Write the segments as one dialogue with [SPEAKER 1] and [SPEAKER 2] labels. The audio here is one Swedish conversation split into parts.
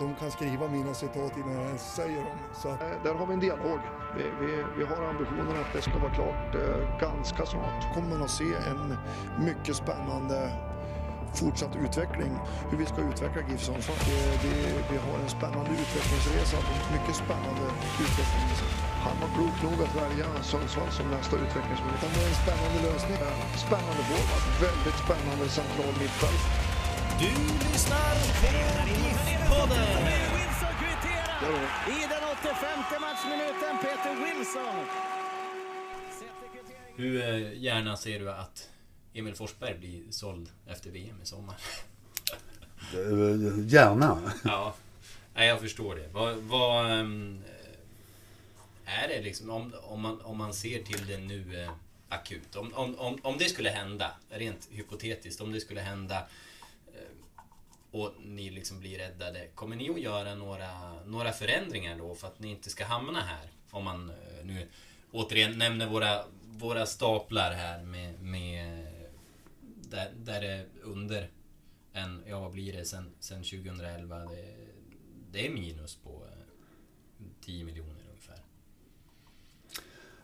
[SPEAKER 1] De kan skriva mina citat innan jag ens säger dem. Så
[SPEAKER 2] Eh, Där har vi en dialog. Vi, vi, vi har ambitionen att det ska vara klart eh, ganska snart.
[SPEAKER 1] kommer man att se en mycket spännande fortsatt utveckling. Hur vi ska utveckla GIF Sundsvall. Vi, vi, har en spännande utvecklingsresa. Mycket spännande utvecklingsresa.
[SPEAKER 2] Han var klok nog att välja Sundsvall som nästa utvecklingsmöjlighet.
[SPEAKER 1] Utan det är en spännande lösning.
[SPEAKER 2] Spännande forward, väldigt spännande central mittfält.
[SPEAKER 3] Du lyssnar på GIF-podden.
[SPEAKER 4] I den 85 matchminuten. Peter Wilson.
[SPEAKER 5] Hur eh, gärna ser du att Emil Forsberg blir såld efter VM i sommar?
[SPEAKER 6] Eh, Gärna.
[SPEAKER 5] Ja, nej, jag förstår det. Vad, vad ehm, är det liksom, om, om, man, om man ser till det nu eh, akut. Om, om, om, om det skulle hända, rent hypotetiskt, om det skulle hända Eh, och ni liksom blir räddade. Kommer ni att göra några, några förändringar då för att ni inte ska hamna här? Om man eh, nu återigen nämner våra, våra staplar här med, med där, där det är under en, ja vad blir det sen, sen 2011? Det, det är minus på eh, 10 miljoner ungefär.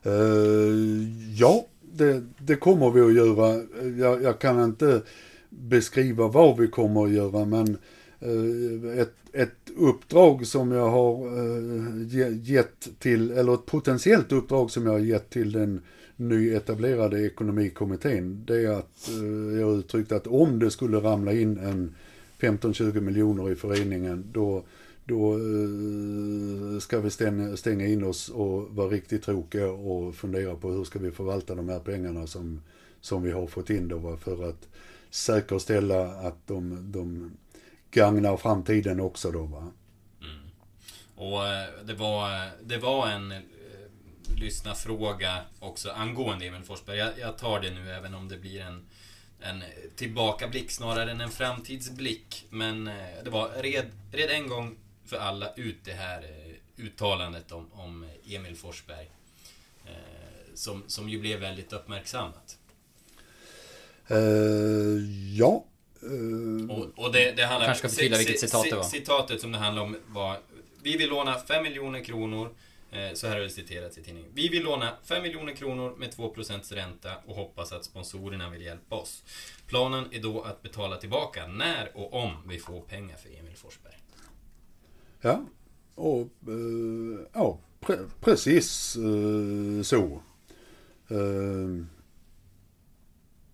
[SPEAKER 6] Uh, ja, det, det kommer vi att göra. Jag, jag kan inte beskriva vad vi kommer att göra, men eh, ett, ett uppdrag som jag har eh, gett till, eller ett potentiellt uppdrag som jag har gett till den nyetablerade ekonomikommittén, det är att eh, jag har uttryckt att om det skulle ramla in en 15-20 miljoner i föreningen, då då ska vi stänga, stänga in oss och vara riktigt tråkiga och fundera på hur ska vi förvalta de här pengarna som, som vi har fått in då för att säkerställa att de, de gagnar framtiden också då va. Mm.
[SPEAKER 5] Och eh, det var, eh, det var en eh, lyssnarfråga också angående Emil Forsberg. Jag, jag tar det nu även om det blir en, en tillbakablick snarare än en framtidsblick. Men eh, det var red, red en gång för alla ut det här eh, uttalandet om, om Emil Forsberg. Eh, som, som ju blev väldigt uppmärksammat.
[SPEAKER 6] Eh, ja. Eh,
[SPEAKER 5] Och, och det, det handlar...
[SPEAKER 7] Kanske ska förtydliga vilket
[SPEAKER 5] ci-
[SPEAKER 7] citat
[SPEAKER 5] ci-
[SPEAKER 7] det var.
[SPEAKER 5] Citatet som det handlar om var Vi vill låna 5 miljoner kronor eh, Så här har det citerats i tidningen. Vi vill låna 5 miljoner kronor med 2% ränta och hoppas att sponsorerna vill hjälpa oss. Planen är då att betala tillbaka när och om vi får pengar för Emil Forsberg.
[SPEAKER 6] Ja, och ja, pre precis så.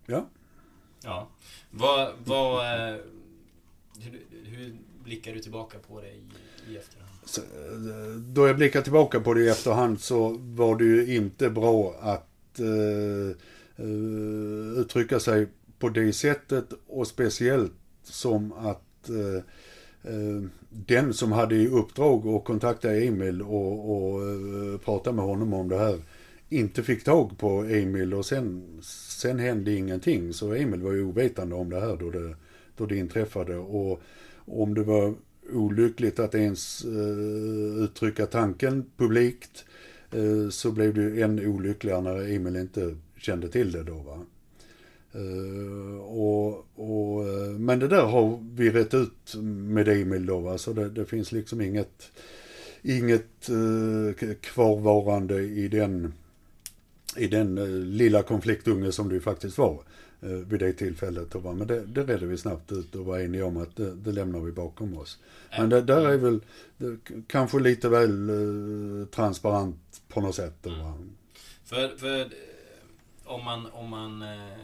[SPEAKER 6] Ja.
[SPEAKER 5] Ja. Vad... vad eh, hur, hur blickar du tillbaka på det i, i efterhand?
[SPEAKER 6] Så, eh, Då jag blickar tillbaka på det i efterhand så var det ju inte bra att eh, uttrycka sig på det sättet och speciellt som att den som hade i uppdrag att kontakta Emil och, och prata med honom om det här inte fick tag på Emil och sen, sen hände ingenting. Så Emil var ju ovetande om det här då det, då det inträffade. Och om det var olyckligt att ens eh, uttrycka tanken publikt eh, så blev det ju än olyckligare när Emil inte kände till det då. Va? Eh, och, och, eh, men det där har vi rätt ut med Emil då, va? så det, det finns liksom inget, inget eh, kvarvarande i den, i den eh, lilla konfliktunge som det ju faktiskt var eh, vid det tillfället. Och va? Men det, det redde vi snabbt ut och var eniga om att det, det lämnar vi bakom oss. Men det där är väl det, kanske lite väl eh, transparent på något sätt. Då, va?
[SPEAKER 5] Mm. För, för om man, om man eh,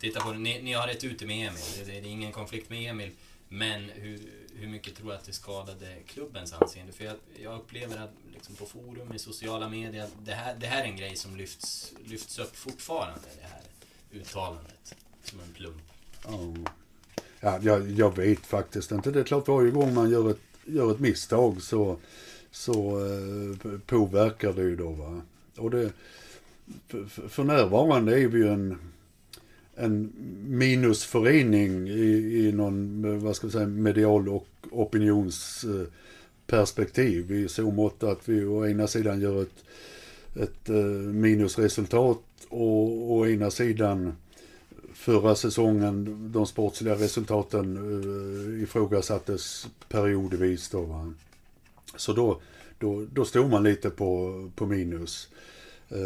[SPEAKER 5] titta på det. Ni, ni har rätt ute med Emil. Det, det är ingen konflikt med Emil. Men hur, hur mycket tror du att det skadade klubbens anseende? För jag, jag upplever att liksom på forum, i sociala medier, det här, det här är en grej som lyfts, lyfts upp fortfarande. Det här uttalandet. Som en plump.
[SPEAKER 6] Ja, ja jag, jag vet faktiskt inte. Det är klart varje gång man gör ett, gör ett misstag så, så eh, påverkar det ju då. Va? Och det, för- för närvarande är vi ju en, en minusförening i, i någon, vad ska vi säga, medial och opinionsperspektiv. I så mått att vi å ena sidan gör ett, ett eh, minusresultat och å ena sidan förra säsongen, de sportsliga resultaten uh, ifrågasattes periodvis då. Va? Så då, då, då stod man lite på, på minus. Eh,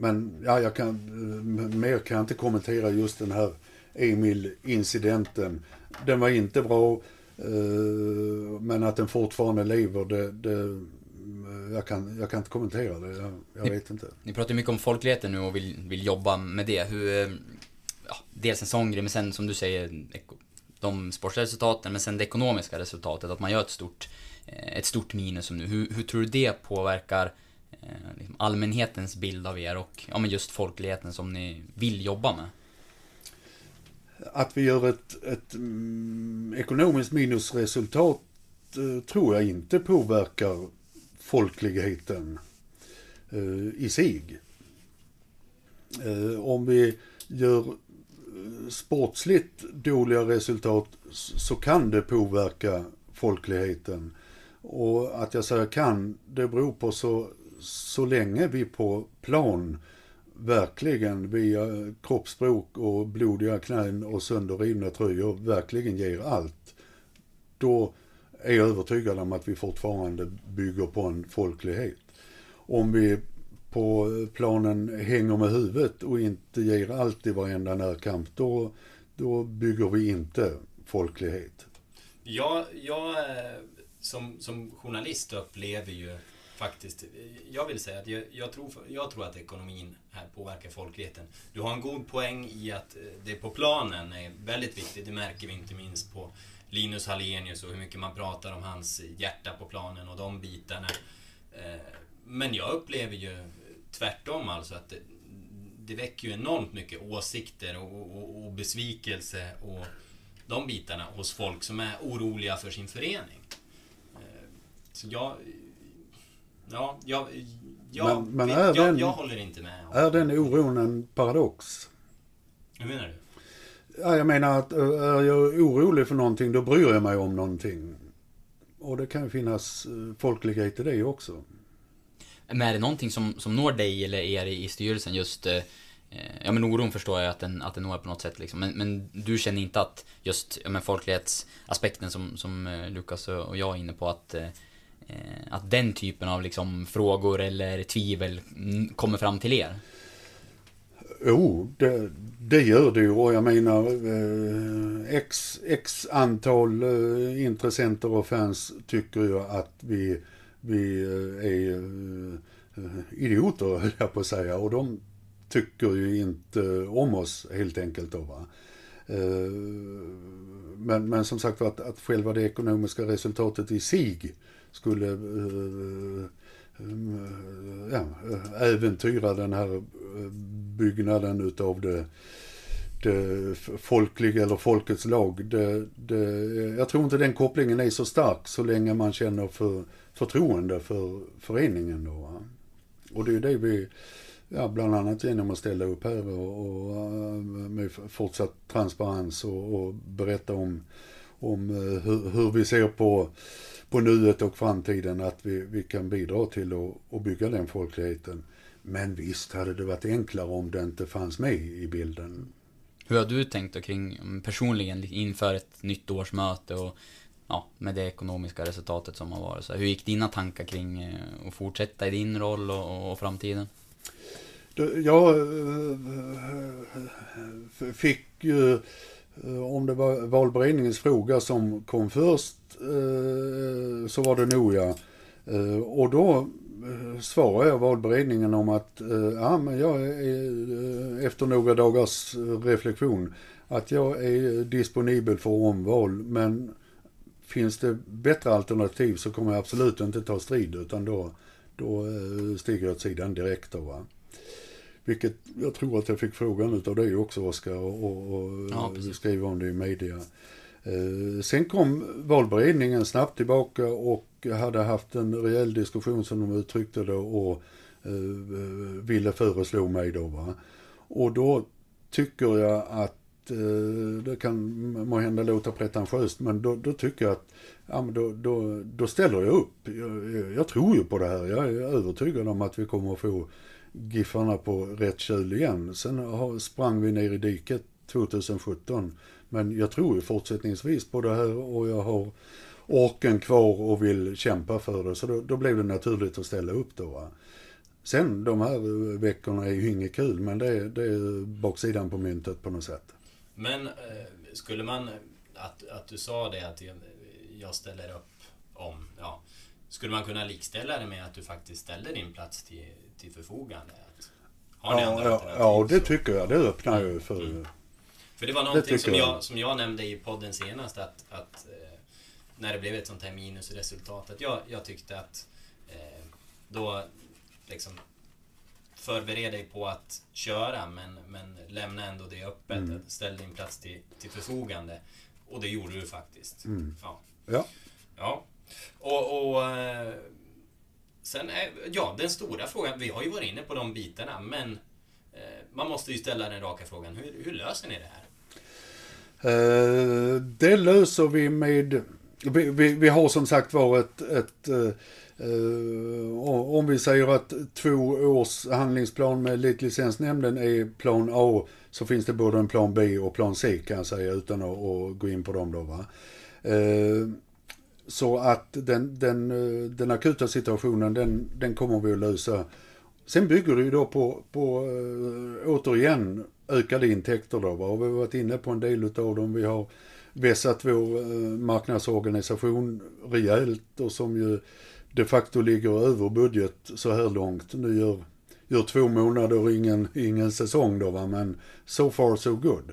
[SPEAKER 6] men ja, jag kan, eh, mer kan jag inte kommentera just den här Emil-incidenten. Den var inte bra, eh, men att den fortfarande lever, det, det, jag, kan, jag kan inte kommentera det. Jag, jag vet inte.
[SPEAKER 7] Ni pratar mycket om folkligheten nu och vill, vill jobba med det. Hur, eh, ja, dels en sån grej, men sen som du säger, de sportsliga resultaten, men sen det ekonomiska resultatet, att man gör ett stort, eh, ett stort minus som nu. Hur, hur tror du det påverkar eh, Eh, liksom allmänhetens bild av er och ja, men just folkligheten som ni vill jobba med?
[SPEAKER 6] Att vi gör ett, ett mm, ekonomiskt minusresultat eh, tror jag inte påverkar folkligheten eh, i sig. Eh, om vi gör eh, sportsligt dåliga resultat så kan det påverka folkligheten. Och att jag säger kan, det beror på så, så länge vi på plan verkligen via kroppsspråk och blodiga knän och sönderrivna tröjor verkligen ger allt. Då är jag övertygad om att vi fortfarande bygger på en folklighet. Om vi på planen hänger med huvudet och inte ger allt i varenda närkamp, då, då bygger vi inte folklighet.
[SPEAKER 5] Jag, jag som, som journalist upplever ju faktiskt, jag vill säga att jag, jag, tror, jag tror att ekonomin här påverkar folkligheten. Du har en god poäng i att eh, det på planen är väldigt viktigt, det märker vi inte minst på Linus Hallenius och hur mycket man pratar om hans hjärta på planen och de bitarna. Eh, men jag upplever ju tvärtom alltså att det, det väcker ju enormt mycket åsikter och, och, och besvikelse och de bitarna hos folk som är oroliga för sin förening. Eh, så jag... Ja, jag... Jag,
[SPEAKER 6] Men- men
[SPEAKER 5] vet-
[SPEAKER 6] är
[SPEAKER 5] jag,
[SPEAKER 6] den-
[SPEAKER 5] jag håller inte med. om-
[SPEAKER 6] Är den oron en paradox?
[SPEAKER 5] Hur menar du?
[SPEAKER 6] Ja, jag menar att ö, är jag orolig för någonting, då bryr jag mig om någonting. Och det kan ju finnas eh, folklighet i det också.
[SPEAKER 7] Men är det någonting som, som når dig eller er i, styrelsen just eh, eh, Ja men oron förstår jag att den, att den når på något sätt liksom. men, men du känner inte att just ja, men folklighetsaspekten som, som eh, Lukas och jag är inne på att eh, eh, Eh, att den typen av liksom frågor eller tvivel kommer fram till er?
[SPEAKER 6] Jo, det, det gör det ju. Och jag menar, eh, x, x antal eh, intressenter och fans tycker ju att vi, vi eh, är eh, idioter, höll jag på att säga. Och de tycker ju inte om oss helt enkelt då. Va? Eh, men, men som sagt var att, att själva det ekonomiska resultatet i sig skulle eh, eh, eh, ja, äventyra den här byggnaden utav det, det folkliga eller folkets lag. Det, det, jag tror inte den kopplingen är så stark så länge man känner för, förtroende för föreningen. Då, va? Och det är det vi, ja, bland annat genom att ställa upp här och, och med fortsatt transparens och, och berätta om, om hur, hur vi ser på, på nuet och framtiden, att vi, vi kan bidra till att, att bygga den folkligheten. Men visst hade det varit enklare om det inte fanns med i bilden.
[SPEAKER 7] Hur har du tänkt då kring mm, personligen inför ett nytt årsmöte och ja, med det ekonomiska resultatet som har varit? Så hur gick dina tankar kring eh, att fortsätta i din roll och, och framtiden?
[SPEAKER 6] Jag eh, fick ju, eh, Eh, om det var valberedningens fråga som kom först, eh, så var det nog ja. Eh, och då svarade jag valberedningen om att, ja men jag är, efter några dagars reflektion, att jag är disponibel för omval, men finns det bättre alternativ så kommer jag absolut inte ta strid, utan då, då stiger jag åt sidan direkt. Då, va? Vilket jag tror att jag fick frågan utav dig också Oskar och, och,
[SPEAKER 7] Ja, precis.
[SPEAKER 6] skriva om det i media. Eh, sen kom valberedningen snabbt tillbaka och hade haft en rejäl diskussion som de uttryckte det och eh, ville föreslå mig då. Va? Och då tycker jag att eh, det kan må hända låta pretentiöst, men då, då tycker jag att ja, men då, då, då ställer jag upp. Jag, jag, tror ju på det här. Jag är övertygad om att vi kommer att få Giffarna på rätt köl igen. Sen sprang vi ner i diket 2017. Men jag tror ju fortsättningsvis på det här och jag har orken kvar och vill kämpa för det. Så då, då blev det naturligt att ställa upp då. Va? Sen de här eh, veckorna är ju inget kul, men det är, det är baksidan på myntet på något sätt.
[SPEAKER 5] Men eh, skulle man, att, att du sa det att jag ställer upp om, ja. Skulle man kunna likställa det med att du faktiskt ställde din plats till, till förfogande?
[SPEAKER 6] Har ni ja, andra ja, ja, det tycker jag. Det öppnar ju för... Mm.
[SPEAKER 5] För det var någonting det som, jag, jag, som jag nämnde i podden senast att, att eh, när det blev ett sånt här minusresultat att jag, jag tyckte att eh, då liksom förbered dig på att köra men, men lämna ändå det öppet. Mm. Ställ din plats till, till förfogande. Och det gjorde du faktiskt.
[SPEAKER 6] Mm.
[SPEAKER 5] Ja.
[SPEAKER 6] ja.
[SPEAKER 5] Ja. Och, och eh, sen är, ja, den stora frågan, vi har ju varit inne på de bitarna, men eh, man måste ju ställa den raka frågan, hur, hur löser ni det här?
[SPEAKER 6] Uh, det löser vi med, vi, vi, vi har som sagt varit ett, ett Uh, om vi säger att två års handlingsplan med elitlicensnämnden är plan A så finns det både en plan B och plan C kan jag säga utan att, att gå in på dem då. Va? Så att den, den, eh, den akuta situationen, den, den kommer vi att lösa. Sen bygger det ju då på, på eh, återigen ökade intäkter då. Va? Och vi har varit inne på en del av dem. Vi har vässat vår eh, marknadsorganisation rejält och som ju de facto ligger över budget så här långt. Nu gör, gör två månader och ingen, ingen säsong då va, men so far so good.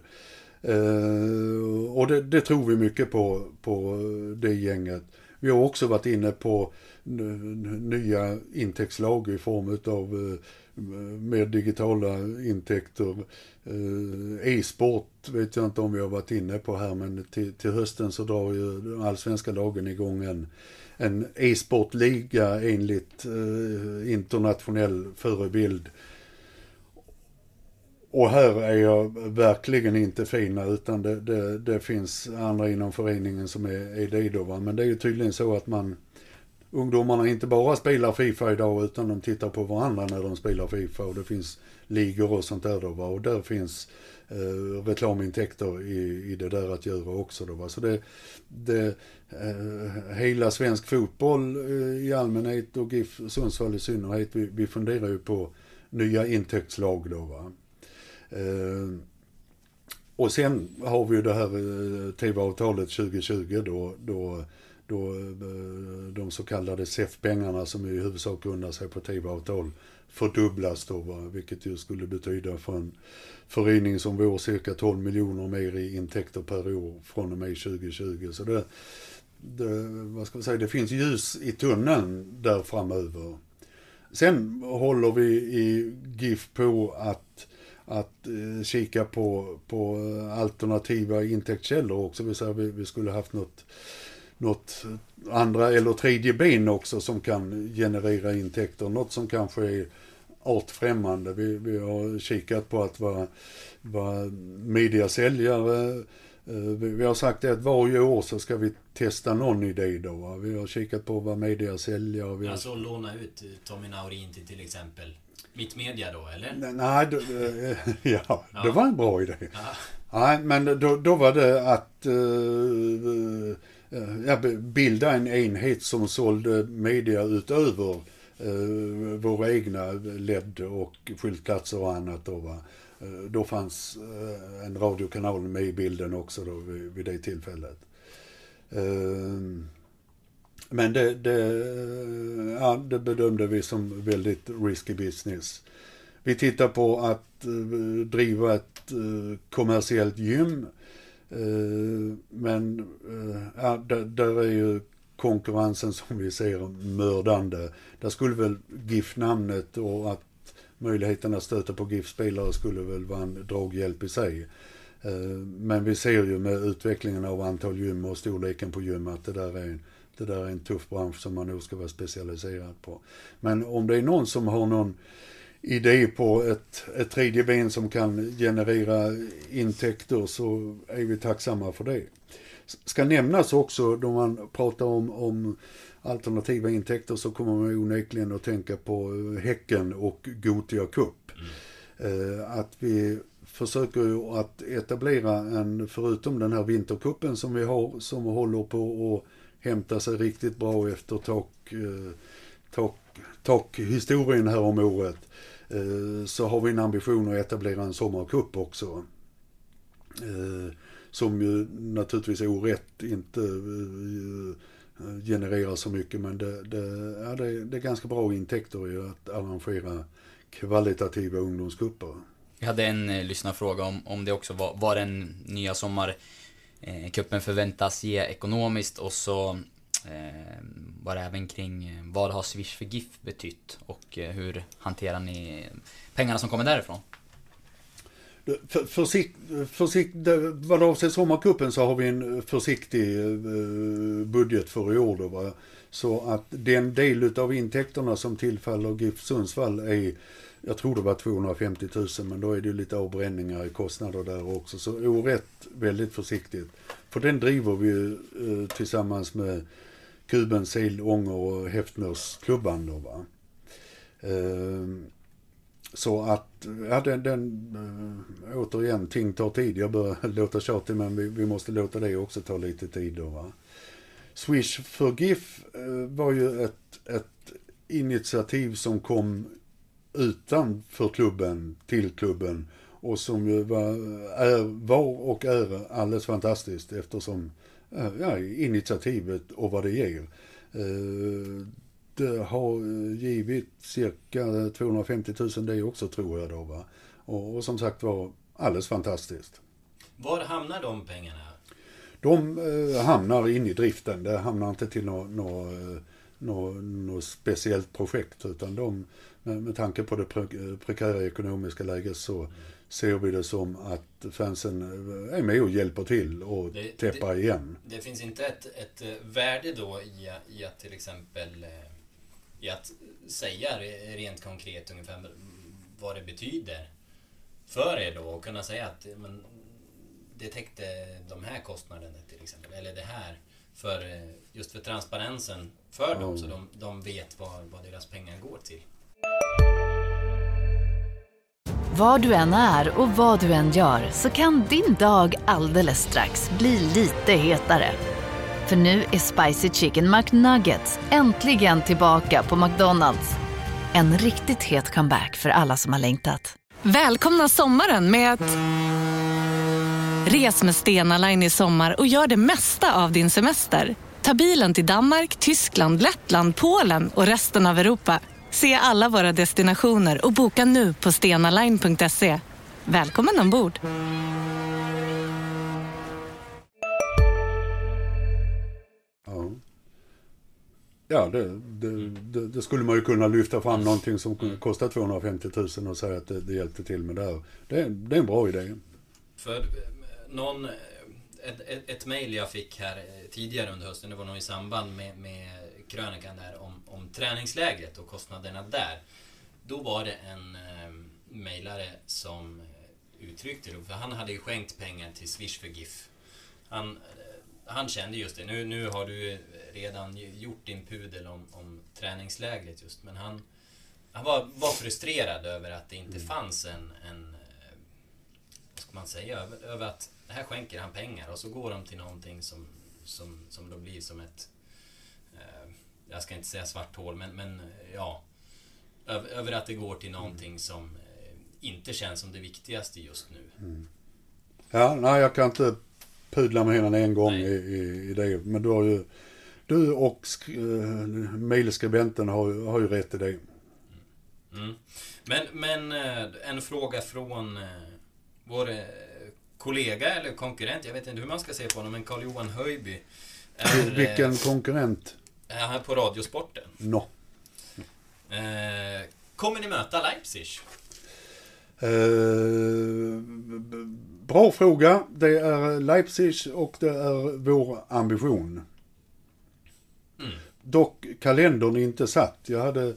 [SPEAKER 6] Eh, och det, det, tror vi mycket på, på det gänget. Vi har också varit inne på nya intäktslag i form av eh, mer digitala intäkter. Eh, e-sport vet jag inte om vi har varit inne på här men till, till hösten så drar ju allsvenska lagen igång en, en e-sportliga enligt eh, internationell förebild och här är jag verkligen inte fina utan det, det, det, finns andra inom föreningen som är, är det då. Va? Men det är ju tydligen så att man ungdomarna inte bara spelar Fifa idag utan de tittar på varandra när de spelar Fifa och det finns ligor och sånt där då. Va? Och där finns eh, reklamintäkter i, i det där att göra också då. Va? Så det, det eh, hela svensk fotboll eh, i allmänhet och GIF Sundsvall i synnerhet, vi, vi funderar ju på nya intäktslag då. Va? Eh, och sen har vi ju det här eh, TV-avtalet 2020 då, då, då eh, de så kallade SEF-pengarna som i huvudsak grundar sig på TV-avtal fördubblas då, va? vilket ju skulle betyda för en förening som vår cirka 12 miljoner mer i intäkter per år från och med 2020. Så det, det, vad ska man säga, det finns ljus i tunneln där framöver. Sen håller vi i GIF på att att eh, kika på, på alternativa intäktskällor också. Vi, så vi, vi skulle haft något, något andra eller tredje ben också som kan generera intäkter. Något som kanske är artfrämmande. Vi, vi har kikat på att vara, vara mediasäljare. Eh, vi har sagt att varje år så ska vi testa någon idé då. Va? Vi har kikat på vad mediasäljare... Vi har...
[SPEAKER 5] Alltså låna ut Tommy Naurin till till exempel Mittmedia då, eller?
[SPEAKER 6] Nej, då, eh, ja, ja, det var en bra idé. Ja. Nej, men då, då var det att uh, uh, bilda en enhet som sålde media utöver uh, våra egna LED och skyltplatser och annat. Då, va? då fanns en radiokanal med i bilden också då vid, vid det tillfället. Men det, det, ja, det bedömde vi som väldigt risky business. Vi tittar på att eh, driva ett eh, kommersiellt gym. Eh, men ja, där, där, är ju konkurrensen som vi ser mördande. Där skulle väl GIF-namnet och att möjligheten att stöta på GIF-spelare skulle väl vara en draghjälp i sig. Men vi ser ju med utvecklingen av antal gym och storleken på gym att det där är det där är en tuff bransch som man nog ska vara specialiserad på. Men om det är någon som har någon idé på ett, ett tredje ben som kan generera intäkter så är vi tacksamma för det. Ska nämnas också då man pratar om, om alternativa intäkter så kommer man onekligen att tänka på Häcken och Gotia Cup. Mm. Att vi försöker att etablera en, förutom den här vinterkuppen som vi har, som håller på att hämta sig riktigt bra efter tak, eh, tak, takhistorien här om året. Eh, så har vi en ambition att etablera en sommarkupp också. Eh, som ju naturligtvis orätt inte genererar så mycket men det, det, ja, det, det är ganska bra intäkter i att arrangera kvalitativa ungdomskupper.
[SPEAKER 7] Jag hade en eh, lyssnarfråga om, om det också var var den nya sommar eh, förväntas ge ekonomiskt och så eh, var det även kring eh, vad har Swish för GIF betytt och eh, hur hanterar ni pengarna som kommer därifrån?
[SPEAKER 6] För, försikt, försikt, vad avser sommarkuppen så har vi en eh, försiktig eh, budget för i år då, va? Så att den del av intäkterna som tillfaller GIF Sundsvall är jag tror det var 250 000 men då är det lite avbränningar i kostnader där också. Så orätt väldigt försiktigt. För den driver vi ju eh, tillsammans med Kuben, Sil, Ånger och Häftners klubban då va. Eh, så att, ja den, den eh, återigen, ting tar tid. Jag börjar låta tjatig men vi, vi, måste låta det också ta lite tid då va. Swish för GIF eh, var ju ett, ett initiativ som kom utanför klubben till klubben och som ju var, är, var och är alldeles fantastiskt eftersom ja, initiativet och vad det ger. Eh, det har givit cirka 250 000 det också tror jag då va. Och, och som sagt var alldeles fantastiskt.
[SPEAKER 5] Var hamnar de pengarna?
[SPEAKER 6] De eh, hamnar in i driften. Det hamnar inte till något nå, nå, nå speciellt projekt utan de med, med tanke på det prekära ekonomiska läget så ser vi det som att fansen är med och hjälper till och det, täppa det, igen.
[SPEAKER 5] Det finns inte ett, ett värde då i, i att till exempel eh, i att säga rent konkret ungefär vad det betyder för er då och kunna säga att men, det täckte de här kostnaderna till exempel eller det här för eh, just för transparensen för dem mm. så de, de vet vad, vad deras pengar går till.
[SPEAKER 8] Var du än är och vad du än gör så kan din dag alldeles strax bli lite hetare. För nu är Spicy Chicken McNuggets äntligen tillbaka på McDonalds. En riktigt het comeback för alla som har längtat.
[SPEAKER 9] Välkomna sommaren med att... Res med Stena Line i sommar och gör det mesta av din semester. Ta bilen till Danmark, Tyskland, Lettland, Polen och resten av Europa. Se alla våra destinationer och boka nu på stenaline.se. Välkommen ombord!
[SPEAKER 6] Ja, det, det, det, det, skulle man ju kunna lyfta fram någonting som kostar 250 000 och säga att det, det hjälpte till med det här. Det, det är en bra idé.
[SPEAKER 5] För någon, ett, ett, ett mejl jag fick här tidigare under hösten, det var nog i samband med, med krönikan där om, om träningslägret och kostnaderna där. Då var det en eh, mejlare som eh, uttryckte det, för han hade ju skänkt pengar till Swish för GIF. Han, eh, han kände just det, nu, nu har du redan gjort din pudel om, om träningslägret just, men han, han var, var frustrerad över att det inte mm. fanns en, en eh, ska man säga, över, över att här skänker han pengar och så går de till någonting som, som, som då blir som ett jag ska inte säga svart hål, men, men ja. Över, över att det går till någonting mm. som eh, inte känns som det viktigaste just nu. Mm.
[SPEAKER 6] Ja, nej jag kan inte pudla med henne en gång i, i, i, det. Men du har ju, du och sk, uh, mejlskribenten har, har ju rätt i det. Mm.
[SPEAKER 5] mm. Men, men uh, en fråga från vår kollega eller konkurrent, jag vet inte hur man ska se på honom, men Carl-Johan Höjby.
[SPEAKER 6] Är, Vilken konkurrent?
[SPEAKER 5] Är han på Radiosporten?
[SPEAKER 6] No.
[SPEAKER 5] Eh, kommer ni möta Leipzig?
[SPEAKER 6] Eh, bra fråga. Det är Leipzig och det är vår ambition. dock kalendern inte satt. Jag hade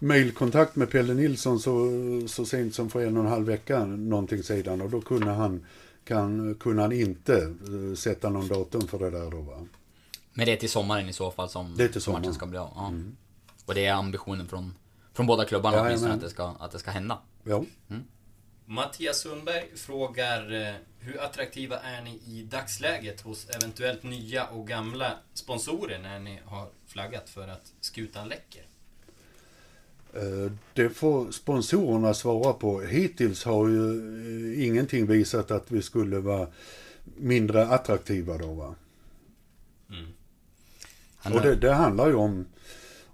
[SPEAKER 6] mailkontakt med Pelle Nilsson så, så sent som för en och en halv vecka någonting sedan och då kunde han, kan, kunde han inte eh, sätta någon datum för det där då va.
[SPEAKER 7] Men det är till sommaren i så fall som
[SPEAKER 6] Det är till sommaren.
[SPEAKER 7] matchen ska bli av? Ja.
[SPEAKER 6] Mm.
[SPEAKER 7] Och det är ambitionen från, från båda klubbarna
[SPEAKER 6] Ja,
[SPEAKER 7] åtminstone att det, ska, att det ska hända?
[SPEAKER 6] Ja.
[SPEAKER 5] Mattias Sundberg frågar eh, hur attraktiva är ni i dagsläget hos eventuellt nya och gamla sponsorer när ni har flaggat för att skutan läcker?
[SPEAKER 6] Eh, Det får sponsorerna svara på. Hittills har ju eh, ingenting visat att vi skulle vara mindre attraktiva då va.
[SPEAKER 7] Han
[SPEAKER 6] Och det, det handlar ju om,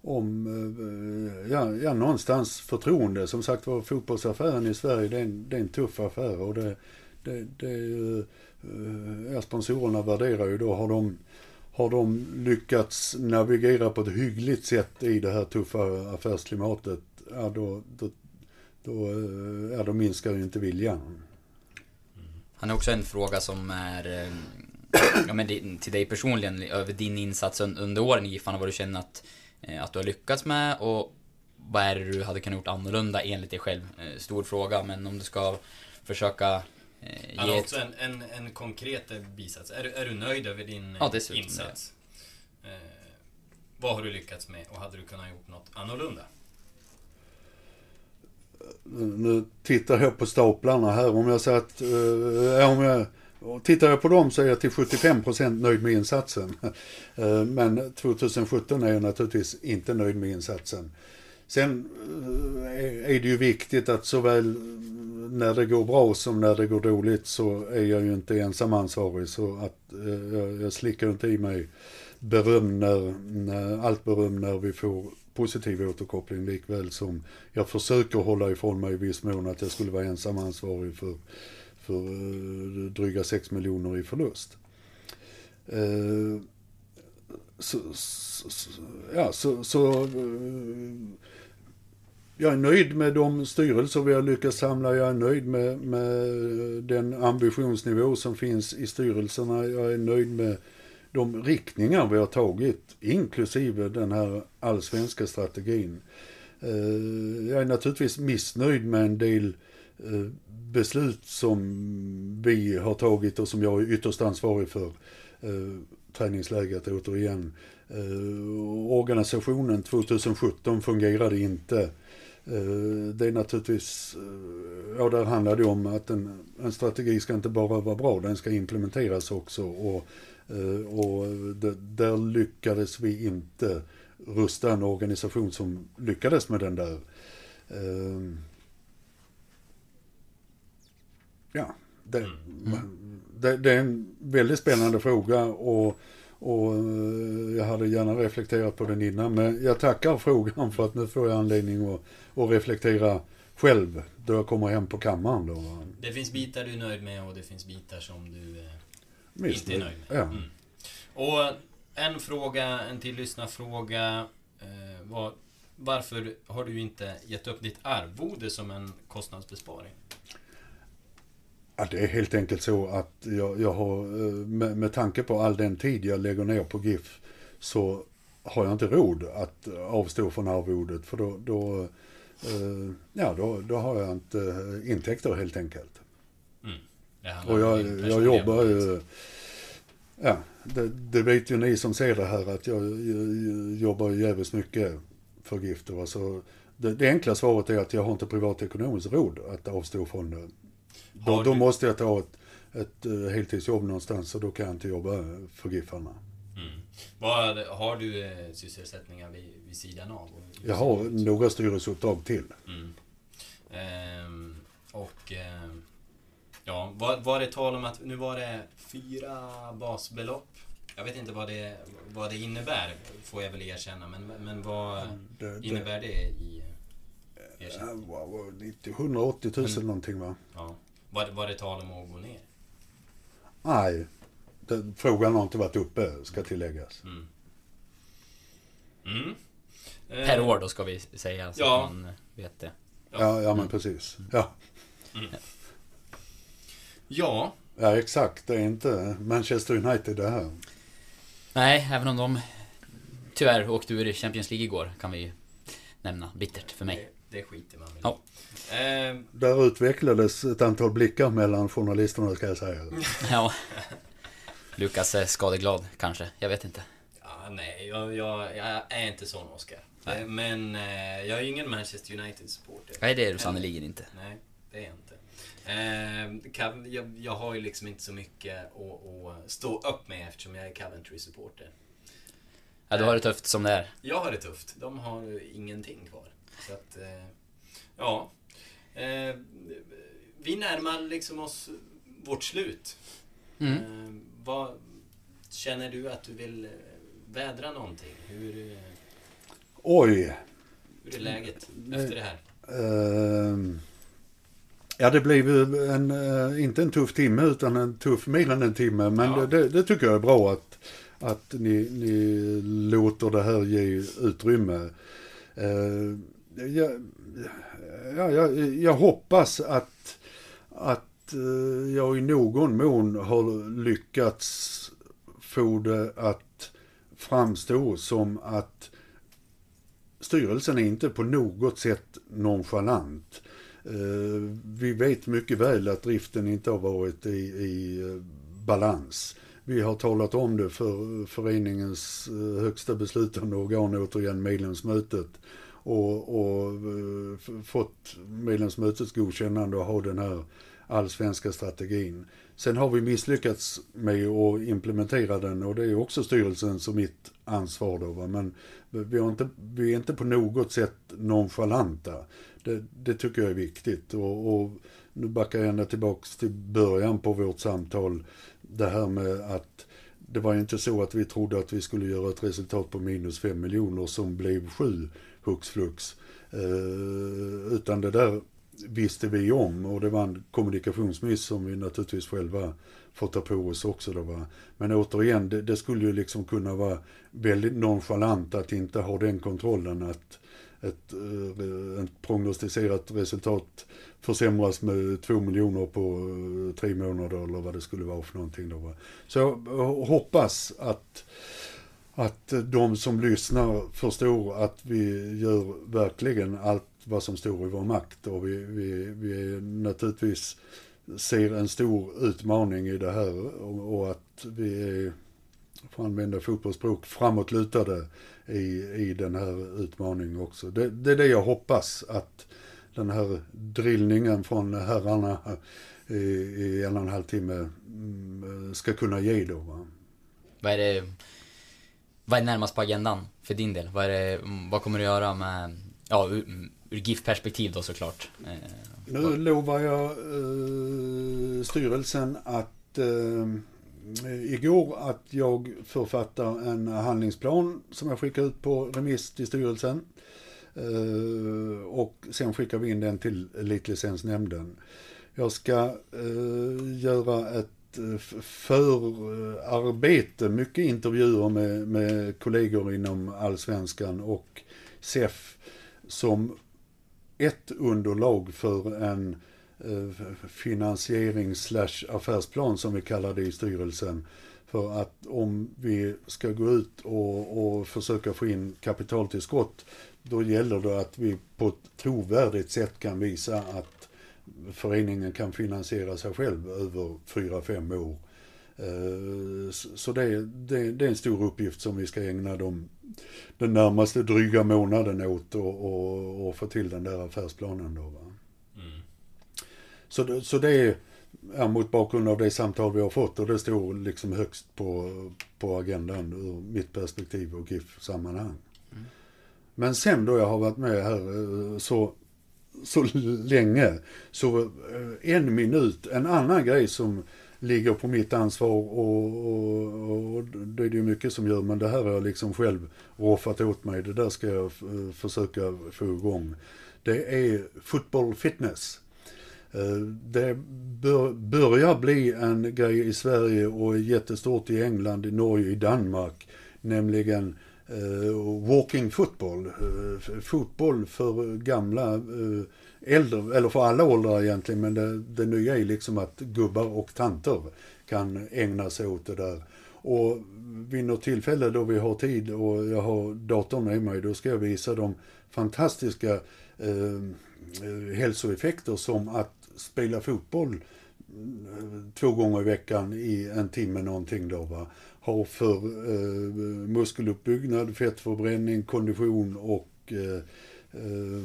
[SPEAKER 6] om eh, ja, ja, någonstans förtroende. Som sagt var, fotbollsaffären i Sverige, det är en, det är en tuff affär. Och det, det, det är ju, ja, sponsorerna värderar ju då, har de, har de lyckats navigera på ett hyggligt sätt i det här tuffa affärsklimatet, ja då, då, då, eh, ja, då minskar ju inte viljan.
[SPEAKER 7] Han har också en fråga som är eh, ja, men till dig personligen över din insats under åren i Giffarna, vad du känner att, eh, att du har lyckats med och vad är det du hade kunnat gjort annorlunda enligt dig själv? Stor fråga, men om du ska försöka eh, ett...
[SPEAKER 5] också en, en, en konkret bisats. Är, du- är du nöjd över din
[SPEAKER 7] Ja,
[SPEAKER 5] insats? Eh, vad har du lyckats med och hade du kunnat gjort något annorlunda?
[SPEAKER 6] Nu tittar jag på staplarna här. Om jag säger att, eh, om jag, tittar jag på dem så är jag till 75% nöjd med insatsen. Eh, men 2017 är jag naturligtvis inte nöjd med insatsen. Sen eh, är det ju viktigt att såväl när det går bra som när det går dåligt så är jag ju inte ensam ansvarig. Så att eh, jag, jag slickar inte i mig beröm när, när, allt beröm när vi får positiv återkoppling likväl som jag försöker hålla ifrån mig i viss mån att jag skulle vara ensam ansvarig för, för eh, dryga 6 miljoner i förlust. Så, så, så, ja, så, så eh, jag är nöjd med de styrelser vi har lyckats samla. Jag är nöjd med, med den ambitionsnivå som finns i styrelserna. Jag är nöjd med de riktningar vi har tagit, inklusive den här allsvenska strategin. Eh, jag är naturligtvis missnöjd med en del eh, beslut som vi har tagit och som jag är ytterst ansvarig för. Träningsläget återigen. Eh, Organisationen 2017 fungerade inte. Eh, Det är naturligtvis, eh, ja där handlar det om att en, en strategi ska inte bara vara bra, den ska implementeras också. Och, eh, och det, där lyckades vi inte rusta en organisation som lyckades med den där. Eh, Ja, det, det, det är en väldigt spännande fråga och, och eh, jag hade gärna reflekterat på den innan. Men jag tackar frågan för att nu får jag anledning att, att reflektera själv då jag kommer hem på kammaren. Då.
[SPEAKER 5] Det finns bitar du är nöjd med och det finns bitar som du eh, inte är nöjd med.
[SPEAKER 6] Ja.
[SPEAKER 5] Mm. Och en fråga, en till lyssnarfråga. Eh, var, varför har du inte gett upp ditt arvode som en kostnadsbesparing?
[SPEAKER 6] Ja, det är helt enkelt så att jag, jag har, eh, med, med tanke på all den tid jag lägger ner på GIF, så har jag inte råd att avstå från arvodet. För då, då, eh, ja, då, då har jag inte eh, intäkter helt enkelt.
[SPEAKER 5] Handlar
[SPEAKER 6] Och jag, jag jobbar ju... Ja, det, det vet ju ni som ser det här att jag, jag jobbar jävligt mycket för GIF. Alltså, det, det enkla svaret är att jag har inte privatekonomiskt råd att avstå från det. Då, då måste jag ta ett, ett eh, heltidsjobb någonstans och då kan jag inte jobba för GIFarna.
[SPEAKER 5] Mm. Vad, har du eh, sysselsättningar vid, vid sidan av?
[SPEAKER 6] Jag har några styrelseuppdrag till.
[SPEAKER 5] Mm. Ehm, och ehm, ja, var, var det tal om att nu var det fyra basbelopp? Jag vet inte vad det, vad det innebär, får jag väl erkänna. Men, men vad
[SPEAKER 6] Det- det-
[SPEAKER 5] innebär det i eh, ersättning?
[SPEAKER 6] Ja, vad var det? 90, 180 000
[SPEAKER 5] Mm.
[SPEAKER 6] någonting va?
[SPEAKER 5] Ja. Var, var det tal om att gå ner?
[SPEAKER 6] Nej, det, frågan har inte varit uppe ska tilläggas.
[SPEAKER 5] Mm. Mm. Eh,
[SPEAKER 7] Per år då ska vi säga, så
[SPEAKER 5] Ja.
[SPEAKER 7] att man vet det.
[SPEAKER 6] Ja, ja men precis. Ja.
[SPEAKER 5] Ja,
[SPEAKER 6] ja, exakt. Det är inte Manchester United det här.
[SPEAKER 7] Nej, även om de tyvärr åkte ur Champions League igår, kan vi ju nämna. Bittert för mig.
[SPEAKER 5] Det, det skiter man väl
[SPEAKER 7] Ja.
[SPEAKER 5] Eh,
[SPEAKER 6] Där utvecklades ett antal blickar mellan journalisterna ska jag säga.
[SPEAKER 7] Ja. Lukas är skadeglad, kanske. Jag vet inte.
[SPEAKER 5] ja, nej, jag, jag, jag är inte sån Oscar. Eh, Men eh, jag är ju ingen Manchester United-supporter.
[SPEAKER 7] Nej, det är du sannerligen inte.
[SPEAKER 5] Nej, det är jag inte. Eh, kan, jag, jag har ju liksom inte så mycket att, att stå upp med eftersom jag är Coventry-supporter.
[SPEAKER 7] Ja, du har det tufft som det är.
[SPEAKER 5] Jag har det tufft. De har ingenting kvar. Så att, eh, ja. Eh, vi närmar liksom oss vårt slut.
[SPEAKER 7] Mm.
[SPEAKER 5] Eh, vad Känner du att du vill eh, vädra någonting? Hur, eh,
[SPEAKER 6] Oj.
[SPEAKER 5] hur är läget efter det här?
[SPEAKER 6] Ehm, ja, det blev ju en, eh, inte en tuff timme utan en tuff mer än en timme. Men
[SPEAKER 5] Ja.
[SPEAKER 6] det, det, det tycker jag är bra att, att ni, ni låter det här ge utrymme. Uh, jag, ja, jag, jag hoppas att, att eh, jag i någon mån har lyckats få det att framstå som att styrelsen är inte på något sätt nonchalant. Eh, vi vet mycket väl att driften inte har varit i, i eh, balans. Vi har talat om det för föreningens högsta beslutande organ, återigen medlemsmötet. Och, och eh, fått medlemsmötets godkännande att ha den här allsvenska strategin. Sen har vi misslyckats med att implementera den och det är också styrelsens och mitt ansvar då. Va? Men vi, har inte, vi är inte på något sätt nonchalanta. Det, det tycker jag är viktigt. Och, och nu backar jag ända tillbaks till början på vårt samtal. Det här med att det var inte så att vi trodde att vi skulle göra ett resultat på minus 5 miljoner som blev 7 hux flux. Eh, utan det där visste vi om och det var en kommunikationsmiss som vi naturligtvis själva får ta på oss också. Då, va? Men återigen, det, det skulle ju liksom kunna vara väldigt nonchalant att inte ha den kontrollen att ett, eh, ett prognostiserat resultat försämras med två miljoner på eh, tre månader eller vad det skulle vara för någonting. Då, va? Så jag hoppas att att de som lyssnar förstår att vi gör verkligen allt vad som står i vår makt och vi, vi, vi naturligtvis ser en stor utmaning i det här och, och att vi är, för att använda fotbollsspråk, framåtlutade i, i den här utmaningen också. Det, det är det jag hoppas att den här drillningen från herrarna i, i en och en halv timme mm, ska kunna ge då. Va?
[SPEAKER 7] Vad är det... Vad är närmast på agendan för din del? Vad, det, mm, vad kommer du göra med... Ja, ur, ur GIF-perspektiv då såklart. Eh,
[SPEAKER 6] Nu lovar jag eh, styrelsen att eh, igår att jag författar en handlingsplan som jag skickar ut på remiss till styrelsen. Eh, och sen skickar vi in den till Elitlicensnämnden. Jag ska eh, göra ett förarbete, mycket intervjuer med, med kollegor inom Allsvenskan och SEF som ett underlag för en eh, finansiering slash affärsplan som vi kallar det i styrelsen. För att om vi ska gå ut och, och försöka få in kapitaltillskott då gäller det att vi på ett trovärdigt sätt kan visa att föreningen kan finansiera sig själv över fyra fem år. Eh, Så det, det, det är en stor uppgift som vi ska ägna dem den närmaste dryga månaden åt och, och, och få till den där affärsplanen då. Va?
[SPEAKER 5] Mm.
[SPEAKER 6] Så, så det är ja, mot bakgrund av det samtal vi har fått och det står liksom högst på, på agendan ur mitt perspektiv och GIF-sammanhang. Men sen då jag har varit med här eh, så, så länge, så eh, en minut, en annan grej som ligger på mitt ansvar och, och, och det är det ju mycket som gör, men det här har jag liksom själv roffat åt mig. Det där ska jag eh, försöka få igång. Det är football fitness. Eh, det bör, börjar bli en grej i Sverige och är jättestort i England, i Norge, i Danmark. Nämligen eh, Eh, walking football. Eh, fotboll för gamla, eh, äldre, eller för alla åldrar egentligen. Men det, det nya är liksom att gubbar och tanter kan ägna sig åt det där. Och vid något tillfälle då vi har tid och jag har datorn med mig, då ska jag visa de fantastiska eh, hälsoeffekter som att spela fotboll mm, två gånger i veckan i en timme någonting då va. Har för eh, muskeluppbyggnad, fettförbränning, kondition och eh, eh,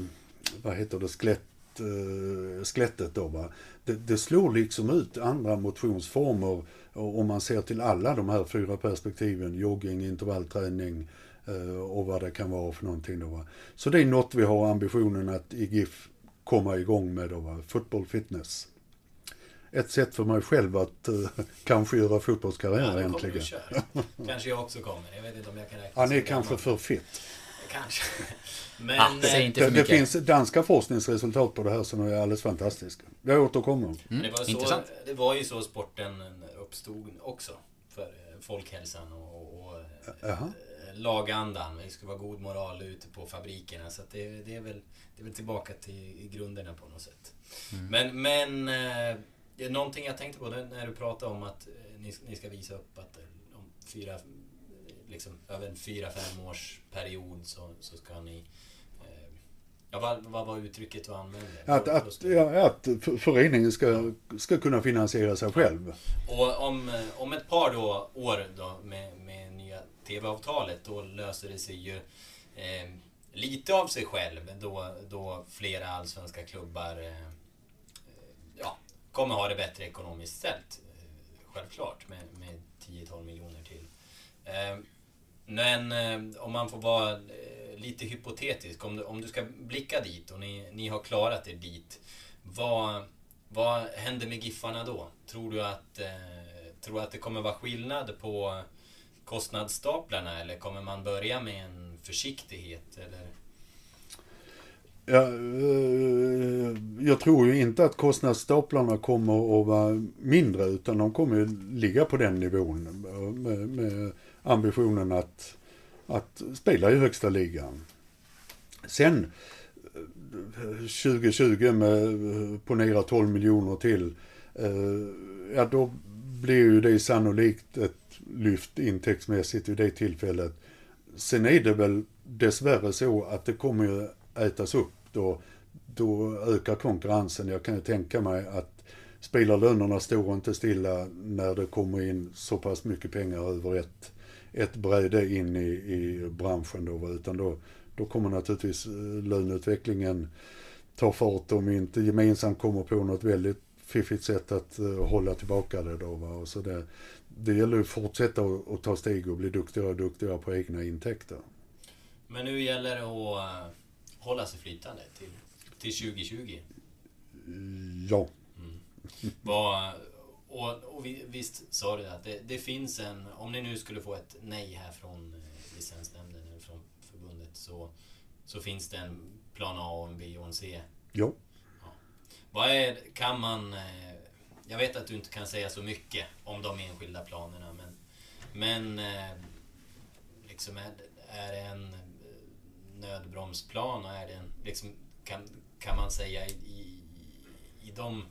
[SPEAKER 6] vad heter det, skelett, eh, skelettet då va. Det, det slår liksom ut andra motionsformer om man ser till alla de här fyra perspektiven, jogging, intervallträning eh, och vad det kan vara för någonting då va. Så det är något vi har ambitionen att i GIF komma igång med då va, football fitness. Ett sätt för mig själv att uh, kanske göra fotbollskarriär
[SPEAKER 5] Ja,
[SPEAKER 6] äntligen.
[SPEAKER 5] Kanske jag också kommer. Jag vet inte om jag kan räkna
[SPEAKER 6] Han är kanske
[SPEAKER 5] gammal.
[SPEAKER 6] för fit.
[SPEAKER 5] Kanske. Men...
[SPEAKER 7] Ah,
[SPEAKER 6] Det, det
[SPEAKER 7] mycket.
[SPEAKER 6] finns danska forskningsresultat på det här som är alldeles fantastiska. Jag återkommer.
[SPEAKER 7] Mm,
[SPEAKER 5] det, var så,
[SPEAKER 7] intressant.
[SPEAKER 5] det var ju så sporten uppstod också. För eh, folkhälsan och, och eh,
[SPEAKER 6] Jaha.
[SPEAKER 5] lagandan. Det ska vara god moral ute på fabrikerna. Så att det, det, är väl, det är väl tillbaka till grunderna på något sätt.
[SPEAKER 7] Mm.
[SPEAKER 5] Men, men det är någonting jag tänkte på när du pratade om att eh, ni, ni ska visa upp att eh, om fyra, liksom, över en fyra, fem års period så, så ska ni eh, Ja, vad, vad var uttrycket du använde?
[SPEAKER 6] Att, att, ja, att för- föreningen ska, ska kunna finansiera sig själv.
[SPEAKER 5] Och om, eh, om ett par då, år då med, med nya TV-avtalet då löser det sig ju eh, lite av sig själv då, då flera allsvenska klubbar eh, eh, kommer ha det bättre ekonomiskt ställt. Eh, självklart med, med 10-12 miljoner till. Eh, men eh, om man får vara lite hypotetisk, om du, om du ska blicka dit och ni, ni har klarat er dit. Vad, vad händer med Giffarna då? Tror du att, tror du att det kommer vara skillnad på kostnadsstaplarna eller kommer man börja med en försiktighet? Eller?
[SPEAKER 6] Ja, eh, jag tror ju inte att kostnadsstaplarna kommer att vara mindre utan de kommer att ligga på den nivån med, med ambitionen att, att spela i högsta ligan. Sen 2020 med ponera 12 miljoner till, eh, ja då blir ju det sannolikt ett lyft intäktsmässigt vid det tillfället. Sen är det väl dessvärre så att det kommer ju ätas upp då, då ökar konkurrensen. Jag kan ju tänka mig att spelarlönerna står inte stilla när det kommer in så pass mycket pengar över ett, ett bräde in i, i branschen då, utan då, då kommer naturligtvis eh, löneutvecklingen ta fart om vi inte gemensamt kommer på något väldigt fiffigt sätt att uh, hålla tillbaka det då. Va? Och så det, det gäller att fortsätta att ta steg och bli duktigare och duktigare på egna intäkter.
[SPEAKER 5] Men nu gäller det att eh, hålla sig flytande till, till 2020.
[SPEAKER 6] Ja.
[SPEAKER 5] Vad, och, och vi- visst sa du att det, det finns en, om ni nu skulle få ett nej här från eh, licensnämnden eller från förbundet så, så finns det en plan A, och en B och en C.
[SPEAKER 6] Ja.
[SPEAKER 5] Vad är, kan man, eh, jag vet att du inte kan säga så mycket om de enskilda planerna men, men eh, liksom är, är en nödbromsplan och är det en, liksom, kan, kan man säga i, i, i de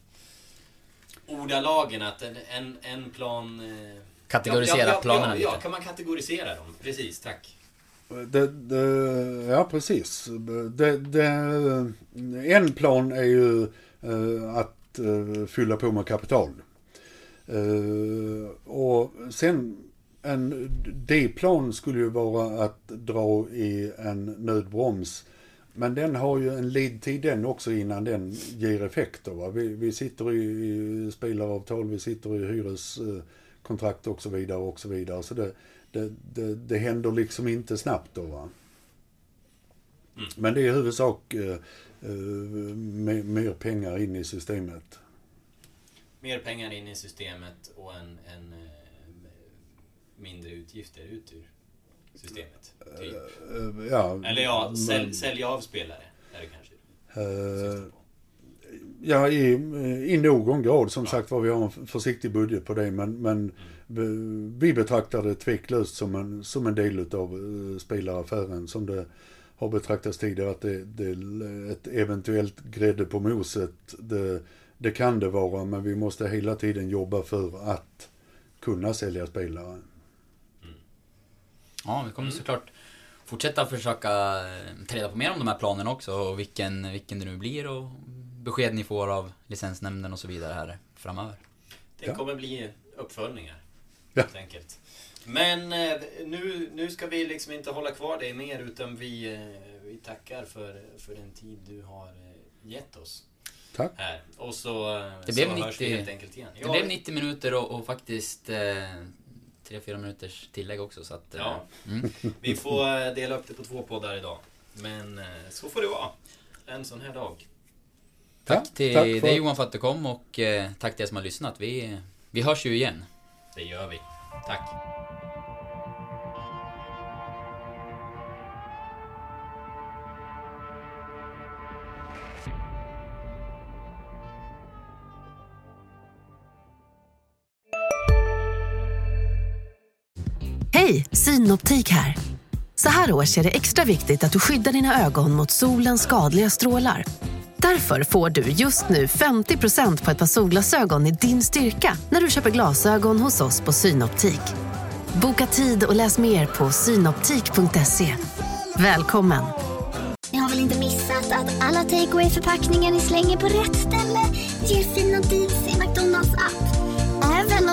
[SPEAKER 5] ordalagen att en, en, en plan... eh,
[SPEAKER 7] Kategorisera
[SPEAKER 5] ja, ja,
[SPEAKER 7] planerna
[SPEAKER 5] ja,
[SPEAKER 7] lite.
[SPEAKER 5] Ja, kan man kategorisera dem? Precis, tack.
[SPEAKER 6] Det, det, ja, precis. Det, det, en plan är ju eh, att eh, fylla på med kapital. Eh, och sen en D-plan skulle ju vara att dra i en nödbroms. Men den har ju en ledtid den också innan den ger effekter. Va? Vi, vi sitter i, i spelaravtal, vi sitter i hyreskontrakt och så vidare och så vidare. Så det, det, det, det händer liksom inte snabbt då va. Men det är i huvudsak eh, eh, mer, mer pengar in i systemet.
[SPEAKER 5] Mer pengar in i systemet och en, en eh, mindre utgifter ut ur systemet. Typ.
[SPEAKER 6] Eh, ja,
[SPEAKER 5] Eller ja,
[SPEAKER 6] men-
[SPEAKER 5] sälj, sälja av spelare. Är det kanske.
[SPEAKER 6] Eh, Ja, i, i någon grad. Som sagt var, vi har en försiktig budget på det. Men, men vi betraktar det tveklöst som en, som en del av uh, spelaraffären. Som det har betraktats tidigare att det, det är ett eventuellt grädde på moset. Det, det kan det vara, men vi måste hela tiden jobba för att kunna sälja spelare.
[SPEAKER 7] Ja, vi kommer såklart fortsätta försöka eh, ta reda på mer om de här planerna också och vilken, vilken det nu blir och besked ni får av licensnämnden och så vidare här framöver.
[SPEAKER 5] Det kommer bli uppföljningar.
[SPEAKER 6] Ja.
[SPEAKER 5] Helt enkelt. Men eh, nu, nu ska vi liksom inte hålla kvar dig mer utan vi, eh, vi tackar för, för den tid du har gett oss.
[SPEAKER 6] Tack.
[SPEAKER 5] Här. Och så,
[SPEAKER 7] Det
[SPEAKER 5] så
[SPEAKER 7] blev
[SPEAKER 5] hörs vi
[SPEAKER 7] 90
[SPEAKER 5] helt enkelt igen.
[SPEAKER 7] Det blev 90 minuter och, och faktiskt eh, 3-4 minuters tillägg också så att... Eh,
[SPEAKER 5] Ja.
[SPEAKER 7] mm.
[SPEAKER 5] Vi får eh, dela upp det på två poddar idag. Men eh, så får det vara. En sån här dag.
[SPEAKER 7] Tack
[SPEAKER 6] Ja,
[SPEAKER 7] till
[SPEAKER 6] tack för-
[SPEAKER 7] dig Johan för att du kom och eh, tack till er som har lyssnat. Vi, vi hörs ju igen.
[SPEAKER 5] Det gör vi. Tack.
[SPEAKER 10] Hej, Synoptik här. Så här års är det extra viktigt att du skyddar dina ögon mot solens skadliga strålar. Därför får du just nu 50% på ett par solglasögon i din styrka när du köper glasögon hos oss på Synoptik. Boka tid och läs mer på synoptik.se. Välkommen!
[SPEAKER 11] Ni har väl inte missat att alla takeaway förpackningar ni slänger på rätt ställe ger fina deals